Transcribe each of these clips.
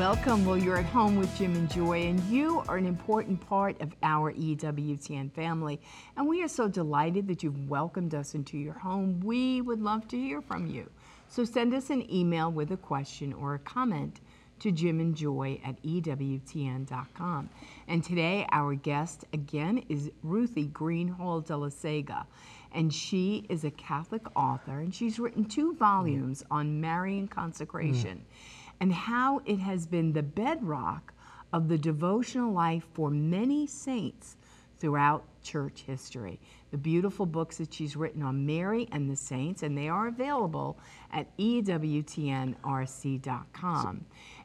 Welcome. Well, you're at home with Jim and Joy, and you are an important part of our EWTN family. And we are so delighted that you've welcomed us into your home. We would love to hear from you. So send us an email with a question or a comment to Jim and Joy at EWTN.com. And today, our guest again is Ruthie Greenhalgh Dellasega. And she is a Catholic author, and she's written two volumes on Marian consecration mm. And how it has been the bedrock of the devotional life for many saints throughout church history. The beautiful books that she's written on Mary and the saints, and they are available at EWTNRC.com.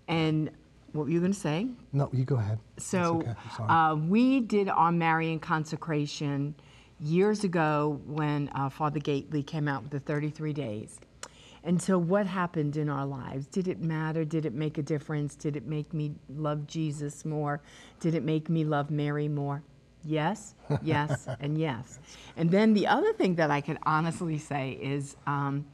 And what were you going to say? No, you go ahead. So okay. Uh, we did our Marian consecration years ago when uh, Father Gaitley came out with the 33 days. And so, what happened in our lives? Did it matter? Did it make a difference? Did it make me love Jesus more? Did it make me love Mary more? Yes, yes, and yes. And then the other thing that I can honestly say is um,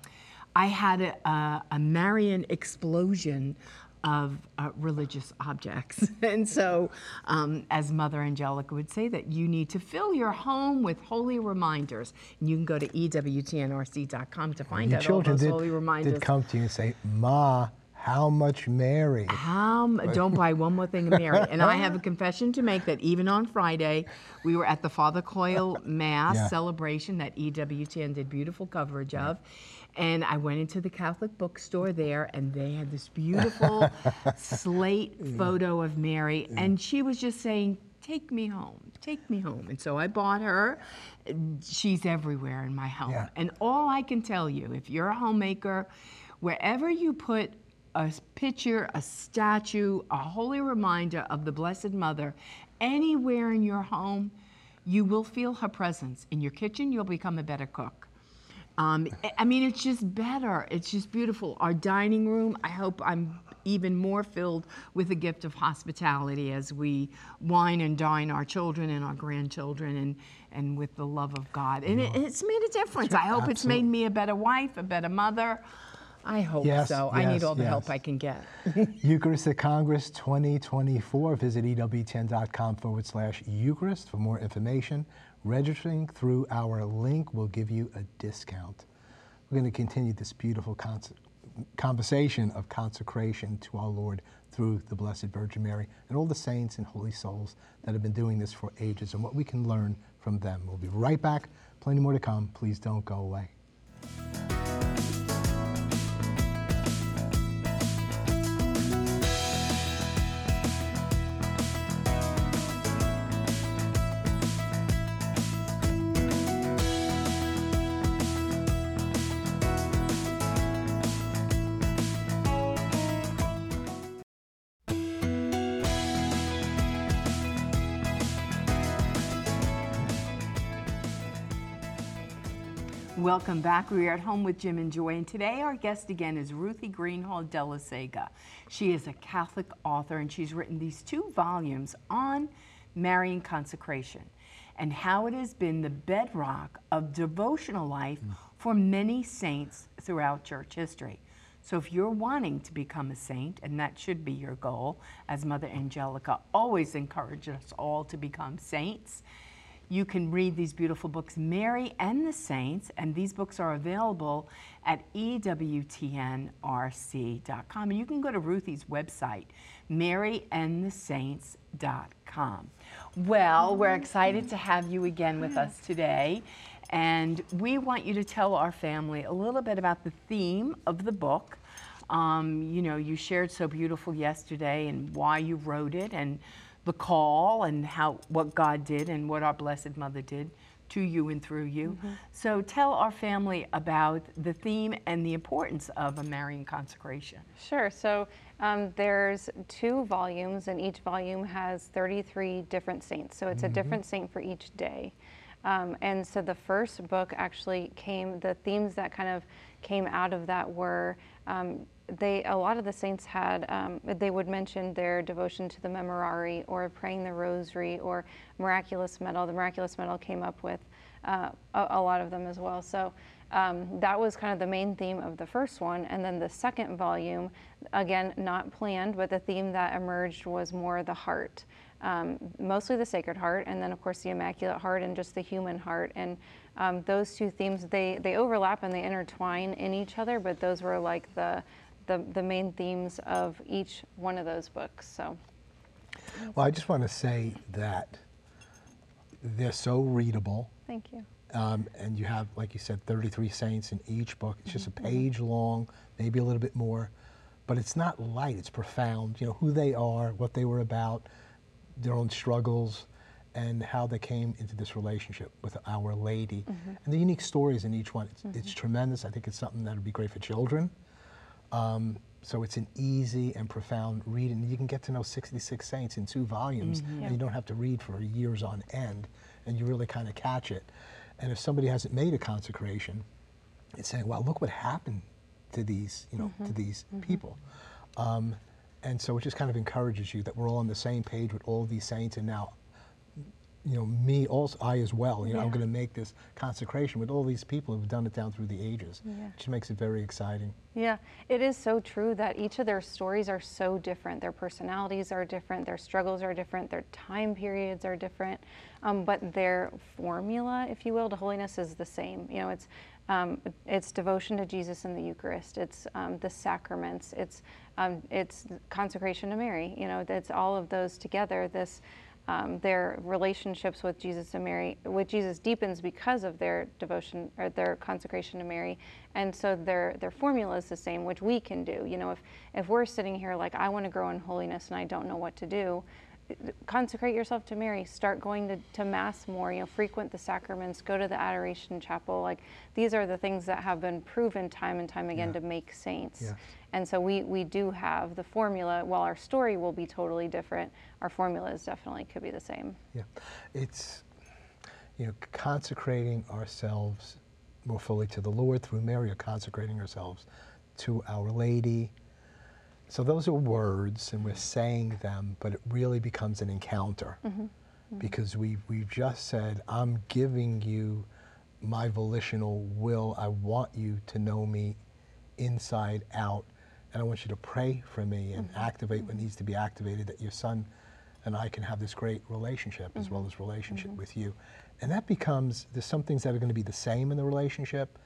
I had a, a, a Marian explosion of uh, religious objects. and so, um, as Mother Angelica would say, that you need to fill your home with holy reminders. And you can go to EWTNRC.com to find out all those did, holy reminders. did come to you and say, Ma, how much Mary? How, don't buy one more thing of Mary. And I have a confession to make that even on Friday, we were at the Father Coyle Mass Yeah. celebration that EWTN did beautiful coverage of. And I went into the Catholic bookstore there, and they had this beautiful slate photo of Mary. And she was just saying, Take me home, take me home. And so I bought her. She's everywhere in my home. Yeah. And all I can tell you, if you're a homemaker, wherever you put a picture, a statue, a holy reminder of the Blessed Mother, anywhere in your home, you will feel her presence. In your kitchen, you'll become a better cook. Um, I- mean, it's just better. It's just beautiful. Our dining room, I hope I'm even more filled with the gift of hospitality as we wine and dine our children and our grandchildren and, and with the love of God. And it, it's made a difference. I hope it's made me a better wife, a better mother. I hope Yes, so. I need all the help. I can get. Eucharistic Congress 2024. Visit EWTN.com forward slash Eucharist for more information. Registering through our link will give you a discount. We're going to continue this beautiful conversation of consecration to our Lord through the Blessed Virgin Mary and all the saints and holy souls that have been doing this for ages and what we can learn from them. We'll be right back. Plenty more to come. Please don't go away. Welcome back. We are at home with Jim and Joy, and today our guest again is Ruthie Greenhalgh Dellasega. She is a Catholic author, and she's written these two volumes on Marian consecration and how it has been the bedrock of devotional life mm. for many saints throughout church history. So if you're wanting to become a saint, and that should be your goal, as Mother Angelica always encourages us all to become saints, you can read these beautiful books, Mary and the Saints, and these books are available at EWTNRC.com. And you can go to Ruthie's website, maryandthesaints.com. Well, we're excited to have you again with us today, and we want you to tell our family a little bit about the theme of the book. Um, you know, you shared so beautiful yesterday and why you wrote it and the call and how what God did and what our Blessed Mother did to you and through you. So tell our family about the theme and the importance of a Marian consecration. Sure. So um, there's two volumes, and each volume has 33 different saints. So it's a different saint for each day. Um, and so the first book actually came. The themes that kind of came out of that were um, they. A lot of the saints had. Um, they would mention their devotion to the Memorare or praying the Rosary or miraculous medal. The miraculous medal came up with uh, a, a lot of them as well. So um, that was kind of the main theme of the first one. And then the second volume, again, not planned, but the theme that emerged was more the heart. Um, mostly the Sacred Heart, and then of course the Immaculate Heart and just the human heart. And um, those two themes they they overlap and they intertwine in each other, but those were like the the, the main themes of each one of those books. So. Well, I just want to say that they're so readable. Thank you. Um, and you have, like you said, 33 saints in each book. It's just a mm-hmm. page long, maybe a little bit more, but it's not light. It's profound. You know who they are, what they were about, their own struggles, and how they came into this relationship with Our Lady, mm-hmm. and the unique stories in each one. It's, it's mm-hmm. tremendous. I think it's something that would be great for children. Um, so it's an easy and profound read, and you can get to know 66 saints in two volumes, and you don't have to read for years on end, and you really kind of catch it. And if somebody hasn't made a consecration, it's saying, "Wow, look what happened to these, you know, to these people." Um, and so it just kind of encourages you that we're all on the same page with all these saints, and now you know, me also, I as well, you know, I'm going to make this consecration with all these people who've done it down through the ages. Yeah. Which makes it very exciting. Yeah, it is so true that each of their stories are so different. Their personalities are different, their struggles are different, their time periods are different, um, but their formula, if you will, to holiness is the same. You know, it's um, it's devotion to Jesus in the Eucharist. It's um, the sacraments. It's um, it's consecration to Mary. You know, it's all of those together. This um, their relationships with Jesus and Mary, with Jesus deepens because of their devotion or their consecration to Mary, and so their their formula is the same, which we can do. You know, if if we're sitting here like I want to grow in holiness and I don't know what to do, consecrate yourself to Mary. Start going to, to Mass more. You know, frequent the sacraments. Go to the Adoration Chapel. Like these are the things that have been proven time and time again Yeah. to make saints. Yes. And so we, we do have the formula. While our story will be totally different, our formulas definitely could be the same. Yeah, it's you know consecrating ourselves more fully to the Lord through Mary, or consecrating ourselves to Our Lady. So those are words, and we're saying them, but it really becomes an encounter. Mm-hmm. Mm-hmm. Because we we've just said, "I'm giving you my volitional will. I want you to know me inside out, and I want you to pray for me and mm-hmm. activate what needs to be activated. That your son and I can have this great relationship as well as relationship with you, and that becomes there's some things that are going to be the same in the relationship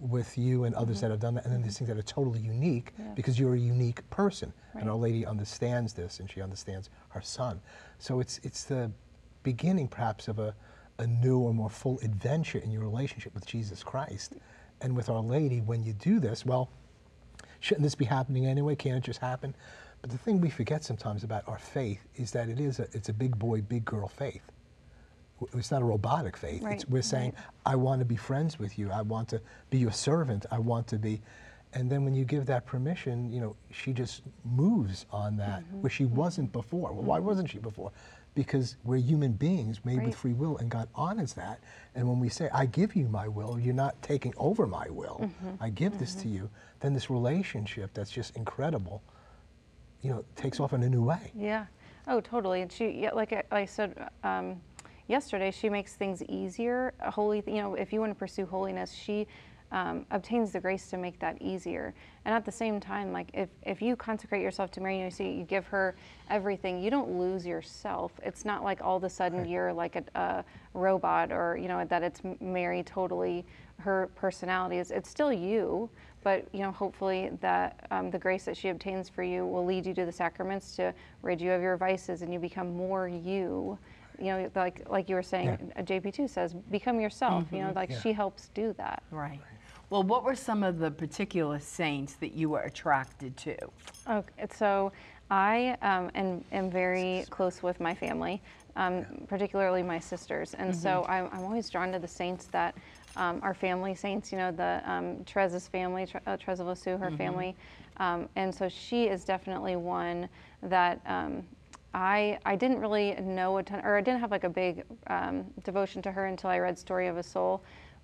with you and others mm-hmm. that have done that, and then there's things that are totally unique Yeah. because you're a unique person, and Our Lady understands this, and she understands her son. So it's it's the beginning, perhaps, of a a new or more full adventure in your relationship with Jesus Christ, and with Our Lady. When you do this, well, shouldn't this be happening anyway? Can't it just happen? But the thing we forget sometimes about our faith is that it is a it's a big boy, big girl faith. It's not a robotic faith. It's, Right, we're saying, right. I want to be friends with you. I want to be your servant. I want to be. And then when you give that permission, you know, she just moves on that Mm-hmm, where she wasn't before. Well, why wasn't she before? Because we're human beings made with free will, and God honors that. And when we say, I give you my will, you're not taking over my will. Mm-hmm, I give this to you, then this relationship that's just incredible, you know, takes off in a new way. Yeah. Oh, totally. And she, yeah, like I, I said um, yesterday, she makes things easier. Holy, you know, if you want to pursue holiness, she um, obtains the grace to make that easier. And at the same time, like if, if you consecrate yourself to Mary, you see, you give her everything. You don't lose yourself. It's not like all of a sudden you're like a, a robot, or you know that it's Mary totally her personality is. It's still you, but you know hopefully that um, the grace that she obtains for you will lead you to the sacraments to rid you of your vices, and you become more you. You know, like like you were saying, uh, JP2 says, become yourself. You know, like Yeah. she helps do that. Right. Well, what were some of the particular saints that you were attracted to? Okay, so I um, am, am very close with my family, um, particularly my sisters, and so I'm, I'm always drawn to the saints that um, are family saints. You know, the um, Teresa's family, Tre- uh, Teresa Lisieux, her family, um, and so she is definitely one that. I, I didn't really know a ton, or I didn't have like a big um, devotion to her until I read Story of a Soul,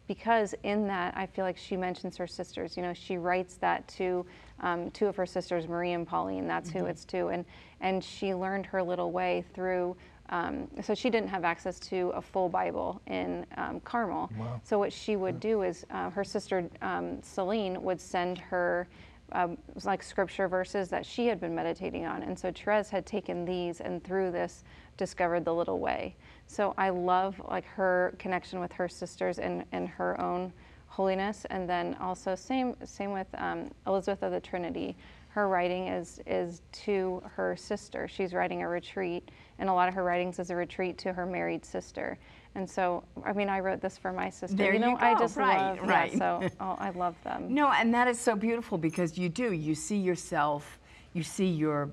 because in that I feel like she mentions her sisters. You know, she writes that to um, two of her sisters, Marie and Pauline. That's who it's to, and and she learned her little way through Um, so she didn't have access to a full Bible in um, Carmel. Wow. So what she would do is uh, her sister um, Celine would send her um, like scripture verses that she had been meditating on, and so Therese had taken these and through this discovered the little way. So I love like her connection with her sisters and and her own holiness, and then also same same with um, Elizabeth of the Trinity. Her writing is is to her sister. She's writing a retreat, and a lot of her writings is a retreat to her married sister. And so, I mean, I wrote this for my sister. There you know, you I just Right, love. yeah, right. so oh, I love them. No, and that is so beautiful because you do. You see yourself, you see your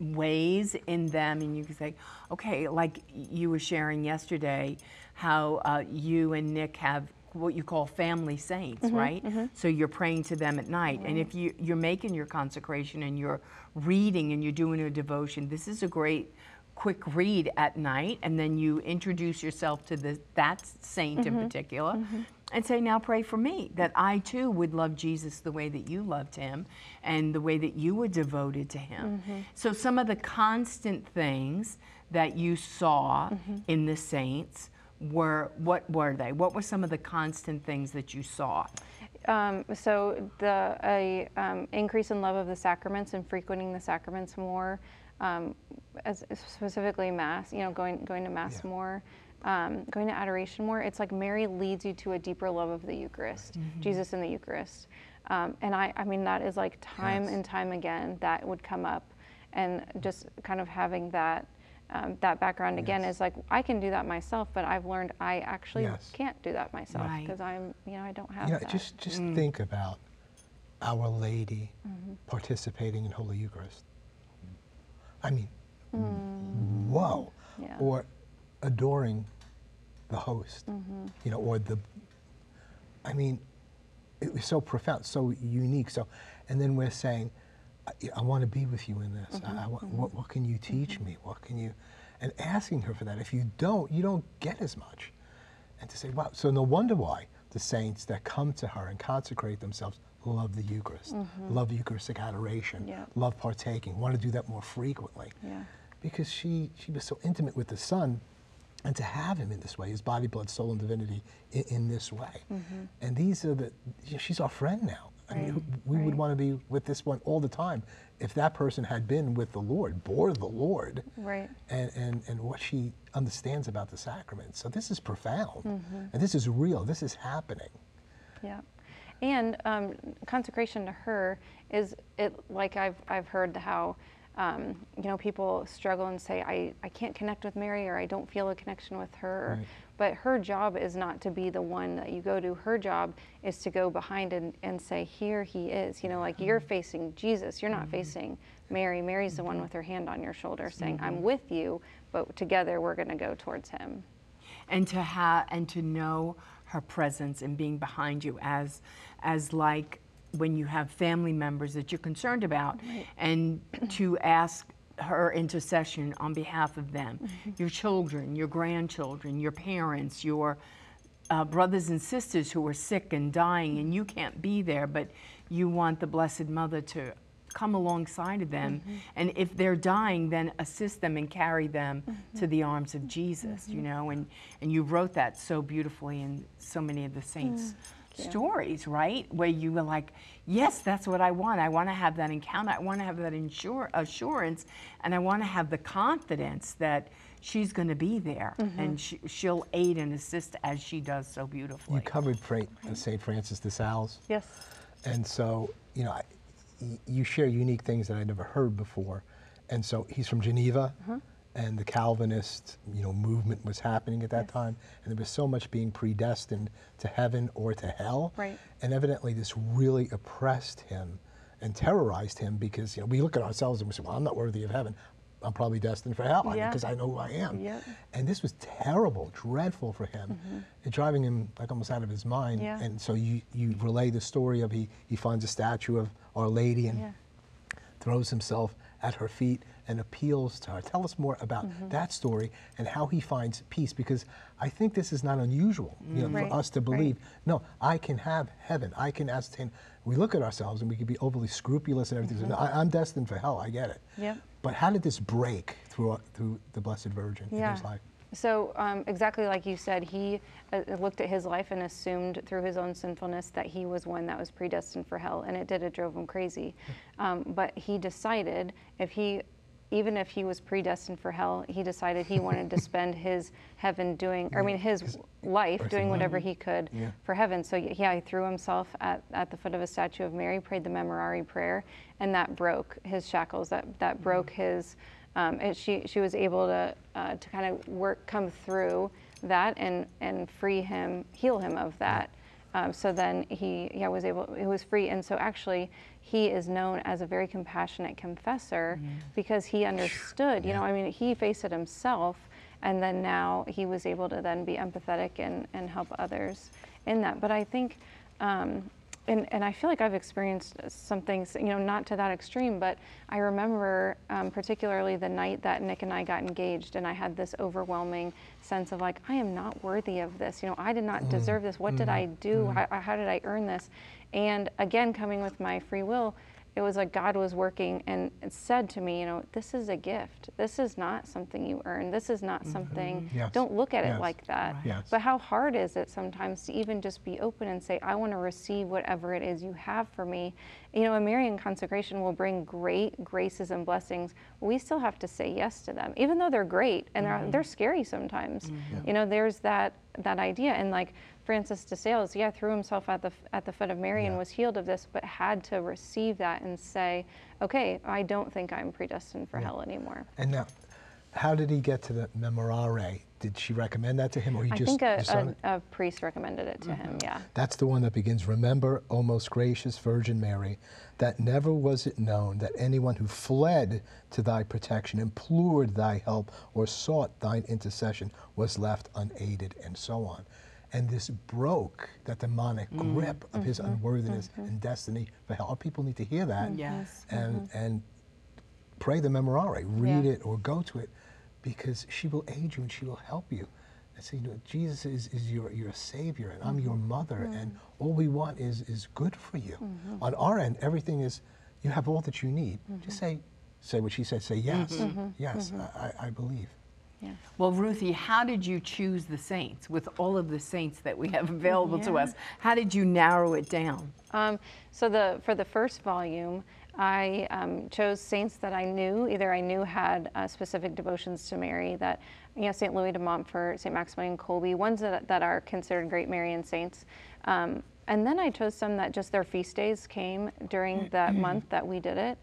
ways in them, and you can say, okay, like you were sharing yesterday, how uh, you and Nick have what you call family saints, Mm-hmm, right? So you're praying to them at night, and if you you're making your consecration and you're reading and you're doing a devotion, this is a great quick read at night, and then you introduce yourself to the that saint Mm-hmm. in particular, and say, "Now pray for me that I too would love Jesus the way that you loved him, and the way that you were devoted to him." Mm-hmm. So some of the constant things that you saw Mm-hmm. in the saints were what were they? What were some of the constant things that you saw? Um, so the a um, increase in love of the sacraments and frequenting the sacraments more, um, as specifically mass. You know, going going to mass Yeah. more, um, going to adoration more. It's like Mary leads you to a deeper love of the Eucharist, Jesus in the Eucharist, um, and I I mean that is like time Yes. and time again that would come up, and just kind of having that. Um, that background again Yes. is like I can do that myself, but I've learned I actually Yes. can't do that myself Right. because I'm, you know, I don't have You know, that. just just Mm. think about Our Lady Mm-hmm. participating in Holy Eucharist. I mean, whoa! Mm. Yeah. Or adoring the host, Mm-hmm. you know, or the. I mean, it was so profound, so unique. So, and then we're saying, I, I want to be with you in this. I, I Mm-hmm. what, what can you teach me? What can you, and asking her for that. If you don't, you don't get as much. And to say, wow, so no wonder why the saints that come to her and consecrate themselves love the Eucharist, love Eucharistic adoration, Yeah. love partaking, want to do that more frequently. Yeah. Because she, she was so intimate with the Son, and to have him in this way, his body, blood, soul, and divinity in, in this way. And these are the, you know, she's our friend now. I mean, Right, we would want to be with this one all the time if that person had been with the Lord, bore the Lord Right. and, and, and what she understands about the sacrament. So this is profound. Mm-hmm. And this is real. This is happening. Yeah. And um, consecration to her is it like I've I've heard how um, you know people struggle and say I, I can't connect with Mary or I don't feel a connection with her. Right. But her job is not to be the one that you go to. Her job is to go behind and, and say, Here he is. You know, like you're facing Jesus. You're not facing Mary. Mary's the one with her hand on your shoulder saying, I'm with you, but together we're going to go towards him. and to have and to know her presence and being behind you as as like when you have family members that you're concerned about and to ask her intercession on behalf of them. Your children your grandchildren your parents your uh, brothers and sisters who are sick and dying and you can't be there but you want the blessed mother to come alongside of them mm-hmm. and if they're dying then assist them and carry them mm-hmm. to the arms of jesus you mm-hmm. know and and you wrote that so beautifully in so many of the saints mm, stories right? Where you were like yes that's what i want. I want to have that encounter. I want to have that insure, assurance and i want to have the confidence that she's going to be there and she, she'll aid and assist as she does so beautifully. You covered Fra- St. Francis de Sales. Yes. And so, you know, I, y- you share unique things that I never heard before. And so he's from Geneva, uh-huh. and the Calvinist, you know, movement was happening at that time, and there was so much being predestined to heaven or to hell. Right. And evidently, this really oppressed him and terrorized him because you know we look at ourselves and we say, "Well, I'm not worthy of heaven. I'm probably destined for hell Yeah. because I know who I am." Yep. And this was terrible, dreadful for him, mm-hmm. and driving him like almost out of his mind. Yeah. And so you, you relay the story of he, he finds a statue of Our Lady and Yeah. throws himself at her feet and appeals to her. Tell us more about Mm-hmm. that story and how he finds peace because I think this is not unusual, you know, Right, for mm, us to right. believe, no, I can have heaven. I can ascertain. We look at ourselves and we can be overly scrupulous and everything. So, no, I, I'm destined for hell. I get it. Yep. But how did this break through through the Blessed Virgin in his life? So um, exactly like you said, he uh, looked at his life and assumed through his own sinfulness that he was one that was predestined for hell, and it did. It drove him crazy. Um, but he decided if he, even if he was predestined for hell, he decided he wanted to spend his heaven doing, or I mean his life doing whatever he could Yeah. for heaven. So yeah, he threw himself at, at the foot of a statue of Mary, prayed the Memorare prayer, and that broke his shackles. That that broke his. Um, and she she was able to uh, to kind of work come through that and and free him, heal him of that. Um, so then he yeah was able he was free, and so actually he is known as a very compassionate confessor because he understood. You know, I mean, he faced it himself, and then now he was able to then be empathetic and and help others in that. But I think. Um, and, and I feel like I've experienced some things, you know, not to that extreme, but I remember um, particularly the night that Nick and I got engaged, and I had this overwhelming sense of like, I am not worthy of this. You know, I did not mm-hmm. deserve this. What did mm-hmm. I do? Mm-hmm. How, how did I earn this? And again, coming with my free will, it was like God was working and said to me, you know, this is a gift. This is not something you earn. This is not mm-hmm. something, Yes. don't look at Yes. it like that. Right. Yes. But how hard is it sometimes to even just be open and say, I want to receive whatever it is you have for me? You know, a Marian consecration will bring great graces and blessings. We still have to say yes to them, even though they're great and they're, mm-hmm. they're scary sometimes. Mm-hmm. You know, there's that that idea. And like Francis de Sales, yeah, threw himself at the at the foot of Mary and was healed of this, but had to receive that and say, okay, I don't think I'm predestined for hell anymore. And now, how did he get to the Memorare? Did she recommend that to him, or he I just think a, a, a priest recommended it to mm-hmm. him. Yeah. That's the one that begins, Remember, O most gracious Virgin Mary, that never was it known that anyone who fled to thy protection, implored thy help, or sought thine intercession was left unaided, and so on. And this broke that demonic mm, grip of his mm-hmm, unworthiness mm-hmm. and destiny for hell. Our people need to hear that mm, Yes. and, mm-hmm. and pray the Memorare, read Yeah. it or go to it, because she will aid you and she will help you. And say, you know, Jesus is, is your, your Savior and I'm your mother, mm. and all we want is, is good for you. On our end, everything is, you have all that you need. Just say, say what she said, say yes, yes, I- I believe. Yeah. Well, Ruthie, how did you choose the saints with all of the saints that we have available to us? How did you narrow it down? Um, so the for the first volume, I um, chose saints that I knew. Either I knew had uh, specific devotions to Mary. That you know, Saint Louis de Montfort, Saint Maximilian Kolbe, ones that, that are considered great Marian saints. Um, and then I chose some that just their feast days came during that month that we did it.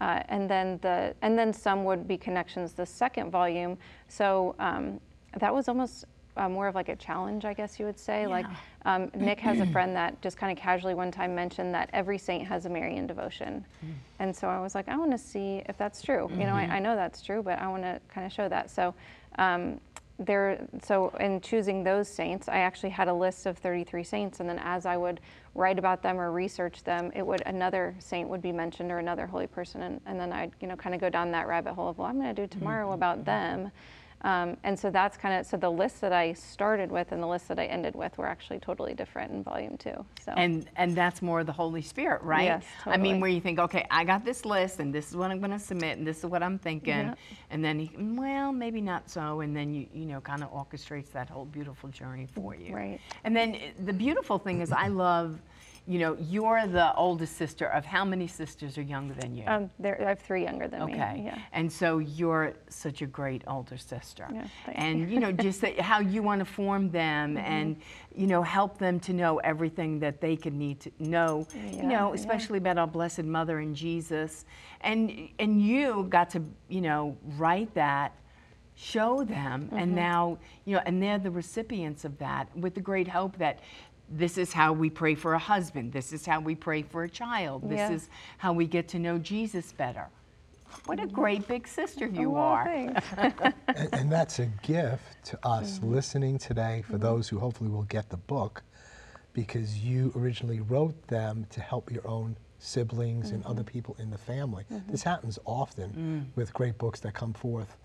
Uh, and then the and then some would be connections. The second volume, so um, that was almost uh, more of like a challenge, I guess you would say. Like um, Nick has a friend that just kind of casually one time mentioned that every saint has a Marian devotion, and so I was like, I want to see if that's true. You know, I, I know that's true, but I want to kind of show that. So. Um, there so in choosing those saints i actually had a list of 33 saints and then as i would write about them or research them it would another saint would be mentioned or another holy person and, and then i'd you know kind of go down that rabbit hole of well i'm going to do tomorrow mm-hmm. about them um, and so that's kind of so the list that i started with and the list that i ended with were actually totally different in volume two so And and that's more the Holy Spirit, right? Yes, I mean, where you think, okay, I got this list, and this is what I'm going to submit, and this is what I'm thinking, Yeah. and then he, well, maybe not so, and then you you know kind of orchestrates that whole beautiful journey for you. Right. And then eh, the beautiful thing is, I love, you know, you're the oldest sister of how many sisters are younger than you? um, there, i have three younger than me Okay. yeah And so you're such a great older sister. Yeah, thank and you know, just that how you want to form them Mm-hmm. and you know, help them to know everything that they could need to know, you Yeah, know, yeah. especially about our blessed mother and Jesus. And and you got to, you know, write that show them Mm-hmm. and now you know and they're the recipients of that with the great hope that this is how we pray for a husband this is how we pray for a child this Yeah. is how we get to know jesus better what a great big sister you Well, are and, and that's a gift to us Mm-hmm. listening today for mm-hmm. those who hopefully will get the book because you originally wrote them to help your own siblings and other mm-hmm. people in the family. This mm-hmm. happens often mm. with great books that come forth.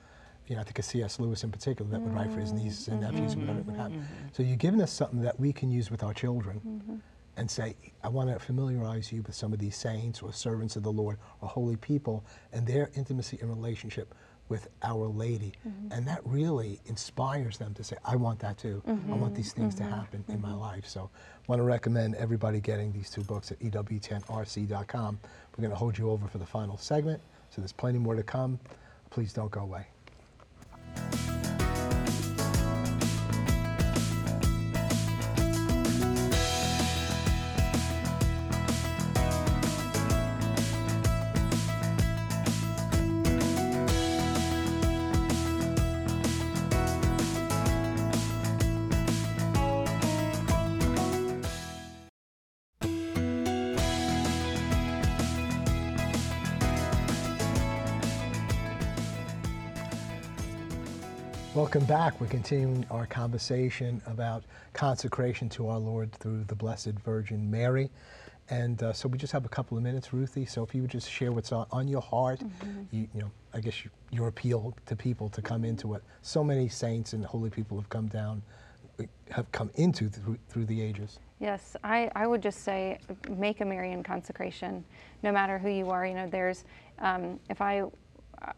You know, I think of C.S. Lewis in particular that would write for his mm-hmm. nieces and nephews and whatever it would happen. Mm-hmm. So you're giving us something that we can use with our children mm-hmm. and say, I want to familiarize you with some of these saints or servants of the Lord or holy people and their intimacy and relationship with Our Lady. And that really inspires them to say, I want that too. I want these things to happen in my life. So I want to recommend everybody getting these two books at E EWTNRC.com. We're going to hold you over for the final segment. So there's plenty more to come. Please don't go away. Welcome back. We're continuing our conversation about consecration to our Lord through the Blessed Virgin Mary. And uh, so we just have a couple of minutes, Ruthie. So if you would just share what's on, on your heart, you, you know, I guess you, your appeal to people to come into what so many saints and holy people have come down, have come into through, through the ages. Yes, I, I would just say make a Marian consecration, no matter who you are. You know, there's, um, if I,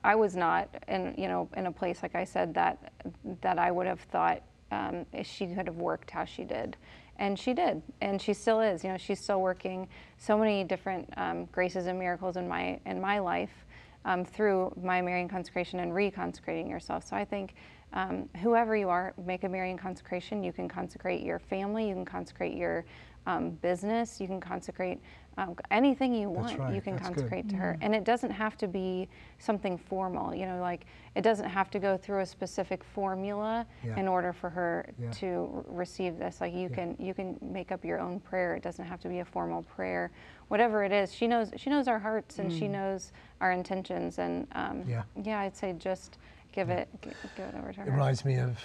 I was not in, you know, in a place, like I said, that, that I would have thought um, she could have worked how she did. And she did, and she still is. You know, she's still working so many different um, graces and miracles in my, in my life um, through my Marian consecration and reconsecrating yourself. So I think um, whoever you are, make a Marian consecration. You can consecrate your family, you can consecrate your um, business, you can consecrate um, anything you want. right. You can That's good. consecrate to her, and it doesn't have to be something formal. You know, like it doesn't have to go through a specific formula Yeah. in order for her Yeah. to r- receive this. Like you can you can make up your own prayer. It doesn't have to be a formal prayer. Whatever it is, she knows she knows our hearts and she knows our intentions. And um, Yeah. yeah, I'd say just give it gi- give it over to her. It reminds me of,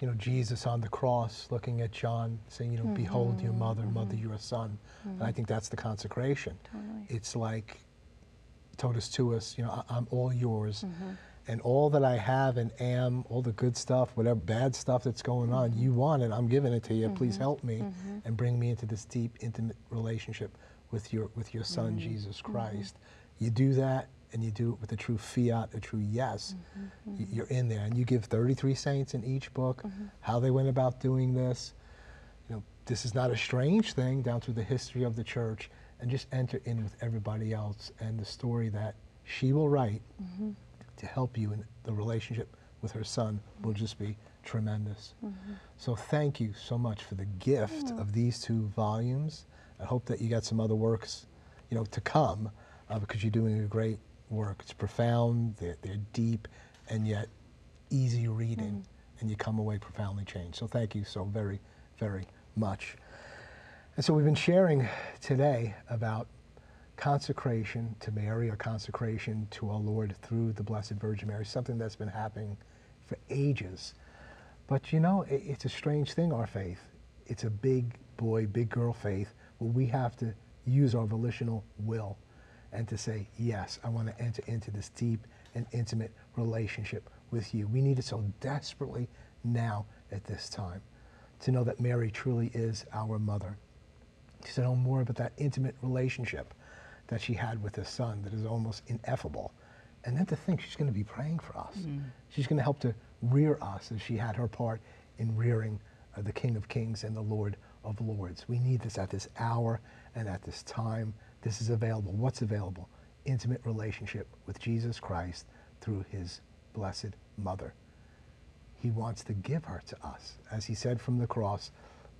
you know, Jesus on the cross looking at John, saying, you know, behold your mm-hmm. mother, mother mm-hmm. your son. And I mm-hmm. think that's the consecration. Totally. It's like totus tuus, you know, I, I'm all yours. And all that I have and am, all the good stuff, whatever bad stuff that's going on, you want it, I'm giving it to you. Please help me and bring me into this deep, intimate relationship with your with your son, Jesus Christ. You do that and you do it with a true fiat, a true yes, mm-hmm, y- mm-hmm. you're in there. And you give 33 saints in each book mm-hmm. how they went about doing this. You know, this is not a strange thing down through the history of the church, and just enter in with everybody else and the story that she will write to help you in the relationship with her son will just be tremendous. So thank you so much for the gift of these two volumes. I hope that you got some other works, you know, to come uh, because you're doing a great work. It's profound, they're, they're deep, and yet easy reading, mm-hmm. and you come away profoundly changed. So thank you so very, very much. And so we've been sharing today about consecration to Mary or consecration to our Lord through the Blessed Virgin Mary, something that's been happening for ages. But you know, i- it's a strange thing, our faith. It's a big boy, big girl faith where we have to use our volitional will and to say, yes, I want to enter into this deep and intimate relationship with you. We need it so desperately now at this time to know that Mary truly is our mother to know more about that intimate relationship that she had with her son that is almost ineffable. And then to think she's going to be praying for us. She's going to help to rear us as she had her part in rearing uh, the King of Kings and the Lord of Lords. We need this at this hour and at this time. This is available. What's available? Intimate relationship with Jesus Christ through his blessed mother. He wants to give her to us. As he said from the cross,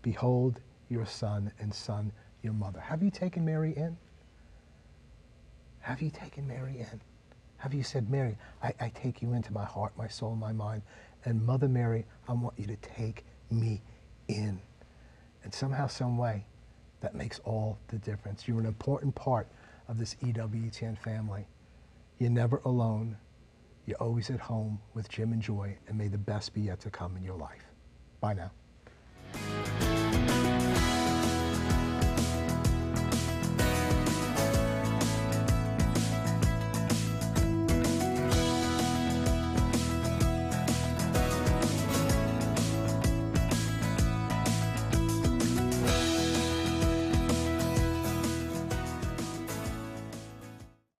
Behold your son, and son your mother. Have you taken Mary in? Have you taken Mary in? Have you said, Mary, I, I take you into my heart, my soul, my mind, and Mother Mary, I want you to take me in. And somehow, some way, that makes all the difference. You're an important part of this EWTN family. You're never alone. You're always at home with Jim and Joy, and may the best be yet to come in your life. Bye now.